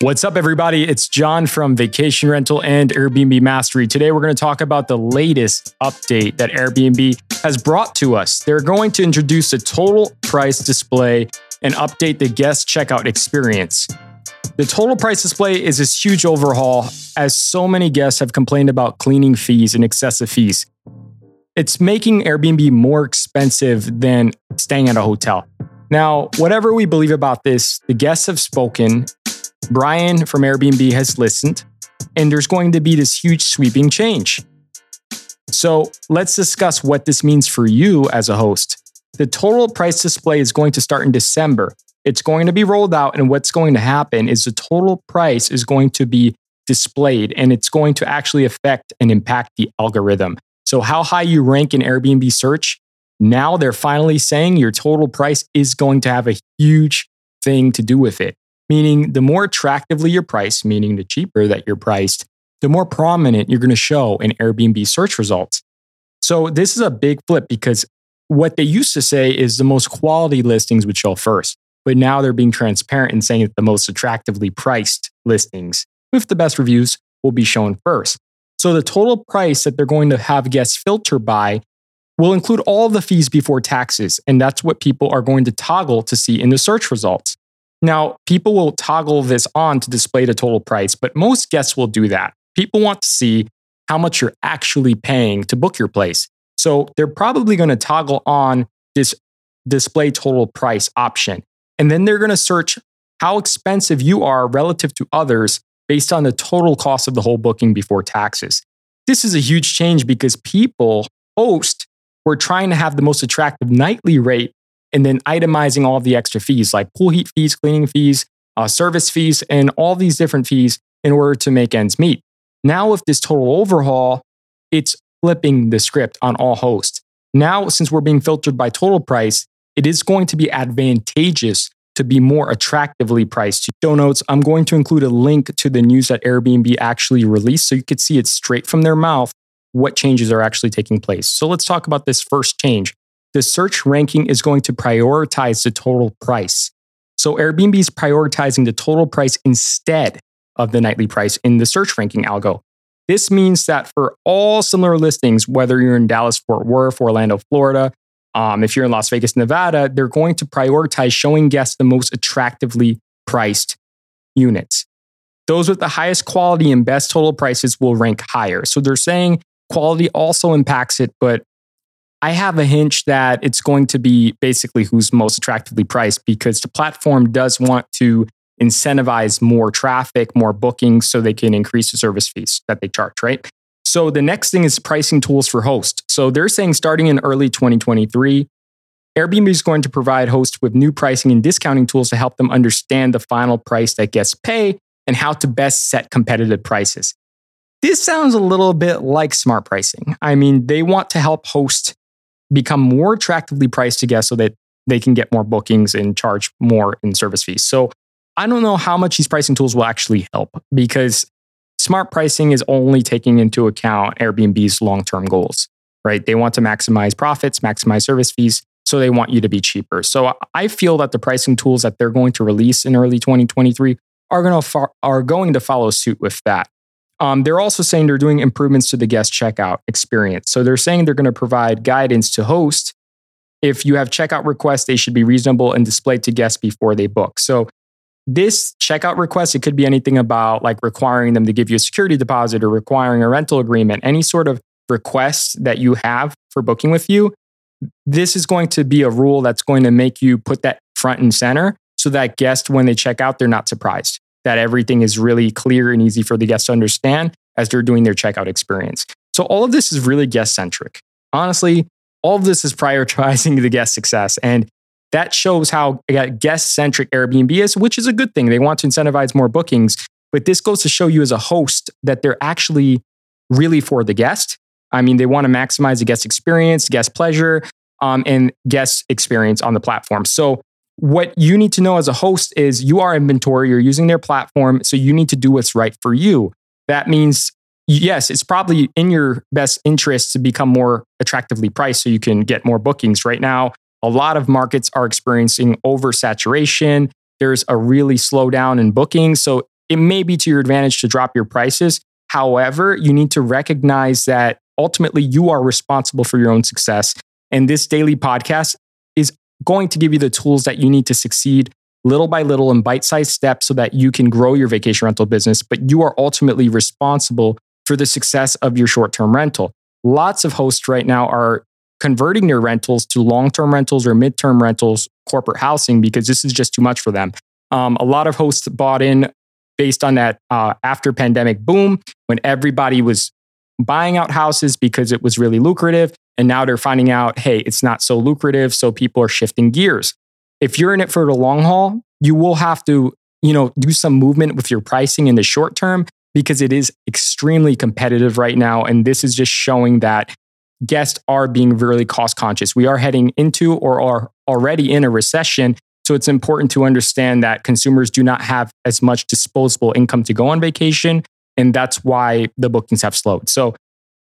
What's up, everybody? It's John from Vacation Rental and Airbnb Mastery. Today, we're going to talk about the latest update that Airbnb has brought to us. They're going to introduce a total price display and update the guest checkout experience. The total price display is this huge overhaul, as so many guests have complained about cleaning fees and excessive fees. It's making Airbnb more expensive than staying at a hotel. Now, whatever we believe about this, the guests have spoken Brian from Airbnb has listened, and there's going to be this huge sweeping change. So let's discuss what this means for you as a host. The total price display is going to start in December. It's going to be rolled out, and what's going to happen is the total price is going to be displayed and it's going to actually affect and impact the algorithm. So, how high you rank in Airbnb search, now they're finally saying your total price is going to have a huge thing to do with it meaning the more attractively you're priced, meaning the cheaper that you're priced, the more prominent you're going to show in Airbnb search results. So this is a big flip because what they used to say is the most quality listings would show first, but now they're being transparent and saying that the most attractively priced listings with the best reviews will be shown first. So the total price that they're going to have guests filter by will include all the fees before taxes, and that's what people are going to toggle to see in the search results. Now, people will toggle this on to display the total price, but most guests will do that. People want to see how much you're actually paying to book your place. So they're probably going to toggle on this display total price option. And then they're going to search how expensive you are relative to others based on the total cost of the whole booking before taxes. This is a huge change because people, host, were trying to have the most attractive nightly rate and then itemizing all the extra fees like pool heat fees, cleaning fees, uh, service fees, and all these different fees in order to make ends meet. Now, with this total overhaul, it's flipping the script on all hosts. Now, since we're being filtered by total price, it is going to be advantageous to be more attractively priced. To show notes, I'm going to include a link to the news that Airbnb actually released so you could see it straight from their mouth what changes are actually taking place. So let's talk about this first change the search ranking is going to prioritize the total price. So Airbnb is prioritizing the total price instead of the nightly price in the search ranking algo. This means that for all similar listings, whether you're in Dallas, Fort Worth, Orlando, Florida, um, if you're in Las Vegas, Nevada, they're going to prioritize showing guests the most attractively priced units. Those with the highest quality and best total prices will rank higher. So they're saying quality also impacts it, but I have a hunch that it's going to be basically who's most attractively priced because the platform does want to incentivize more traffic, more bookings so they can increase the service fees that they charge, right? So the next thing is pricing tools for hosts. So they're saying starting in early 2023, Airbnb is going to provide hosts with new pricing and discounting tools to help them understand the final price that guests pay and how to best set competitive prices. This sounds a little bit like smart pricing. I mean, they want to help hosts become more attractively priced to guests so that they can get more bookings and charge more in service fees. So I don't know how much these pricing tools will actually help because smart pricing is only taking into account Airbnb's long term goals, right? They want to maximize profits, maximize service fees. So they want you to be cheaper. So I feel that the pricing tools that they're going to release in early 2023 are going to, fo- are going to follow suit with that. Um, they're also saying they're doing improvements to the guest checkout experience. So they're saying they're going to provide guidance to hosts. If you have checkout requests, they should be reasonable and displayed to guests before they book. So this checkout request, it could be anything about like requiring them to give you a security deposit or requiring a rental agreement, any sort of request that you have for booking with you. This is going to be a rule that's going to make you put that front and center so that guests, when they check out, they're not surprised that everything is really clear and easy for the guests to understand as they're doing their checkout experience. So all of this is really guest centric. Honestly, all of this is prioritizing the guest success. And that shows how guest centric Airbnb is, which is a good thing. They want to incentivize more bookings. But this goes to show you as a host that they're actually really for the guest. I mean, they want to maximize the guest experience, guest pleasure, um, and guest experience on the platform. So what you need to know as a host is you are inventory, you're using their platform, so you need to do what's right for you. That means, yes, it's probably in your best interest to become more attractively priced so you can get more bookings. Right now, a lot of markets are experiencing oversaturation. There's a really slowdown in bookings. So it may be to your advantage to drop your prices. However, you need to recognize that ultimately you are responsible for your own success. And this daily podcast going to give you the tools that you need to succeed little by little in bite sized steps so that you can grow your vacation rental business. But you are ultimately responsible for the success of your short term rental. Lots of hosts right now are converting their rentals to long term rentals or mid term rentals, corporate housing, because this is just too much for them. Um, a lot of hosts bought in based on that uh, after pandemic boom when everybody was buying out houses because it was really lucrative. And now they're finding out, hey, it's not so lucrative. So people are shifting gears. If you're in it for the long haul, you will have to, you know, do some movement with your pricing in the short term because it is extremely competitive right now. And this is just showing that guests are being really cost conscious. We are heading into or are already in a recession. So it's important to understand that consumers do not have as much disposable income to go on vacation. And that's why the bookings have slowed. So,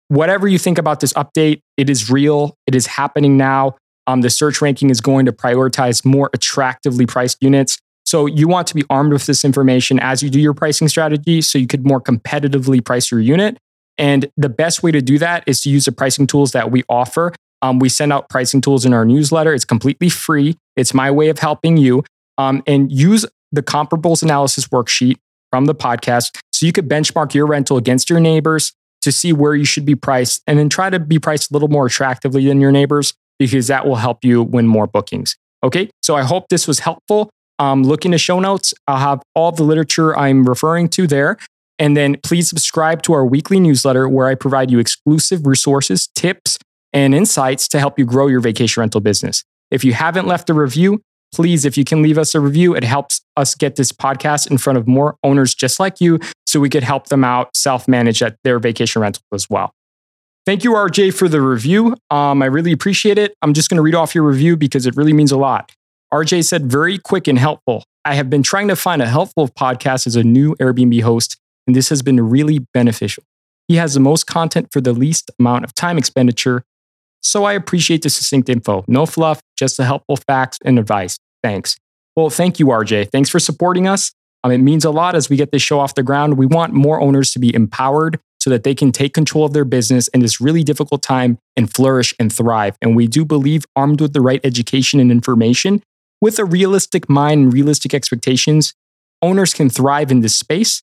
whatever you think about this update, it is real, it is happening now. Um, the search ranking is going to prioritize more attractively priced units. So, you want to be armed with this information as you do your pricing strategy so you could more competitively price your unit. And the best way to do that is to use the pricing tools that we offer. Um, we send out pricing tools in our newsletter. It's completely free. It's my way of helping you. Um, and use the comparables analysis worksheet from the podcast so you could benchmark your rental against your neighbors to see where you should be priced and then try to be priced a little more attractively than your neighbors because that will help you win more bookings. Okay, so I hope this was helpful. Um, look into show notes. I'll have all the literature I'm referring to there. And then please subscribe to our weekly newsletter where I provide you exclusive resources, tips, and insights to help you grow your vacation rental business. If you haven't left a review, please, if you can leave us a review, it helps us get this podcast in front of more owners just like you so we could help them out self manage at their vacation rental as well. Thank you, RJ, for the review. Um, I really appreciate it. I'm just going to read off your review because it really means a lot. RJ said, very quick and helpful. I have been trying to find a helpful podcast as a new Airbnb host, and this has been really beneficial. He has the most content for the least amount of time expenditure so I appreciate the succinct info. No fluff, just the helpful facts and advice. Thanks. Well, thank you, RJ. Thanks for supporting us. Um, it means a lot as we get this show off the ground. We want more owners to be empowered so that they can take control of their business in this really difficult time and flourish and thrive. And we do believe, armed with the right education and information, with a realistic mind and realistic expectations, owners can thrive in this space.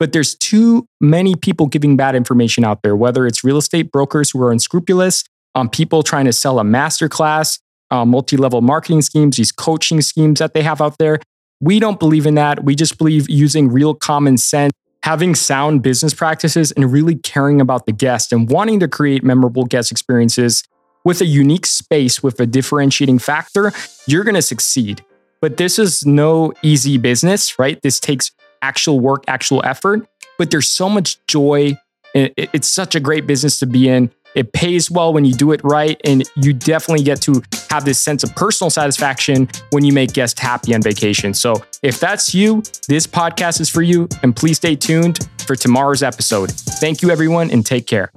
But there's too many people giving bad information out there, whether it's real estate brokers who are unscrupulous um, people trying to sell a masterclass, uh, multi level marketing schemes, these coaching schemes that they have out there. We don't believe in that. We just believe using real common sense, having sound business practices, and really caring about the guest and wanting to create memorable guest experiences with a unique space with a differentiating factor, you're going to succeed. But this is no easy business, right? This takes actual work, actual effort, but there's so much joy. It's such a great business to be in. It pays well when you do it right. And you definitely get to have this sense of personal satisfaction when you make guests happy on vacation. So if that's you, this podcast is for you. And please stay tuned for tomorrow's episode. Thank you, everyone, and take care.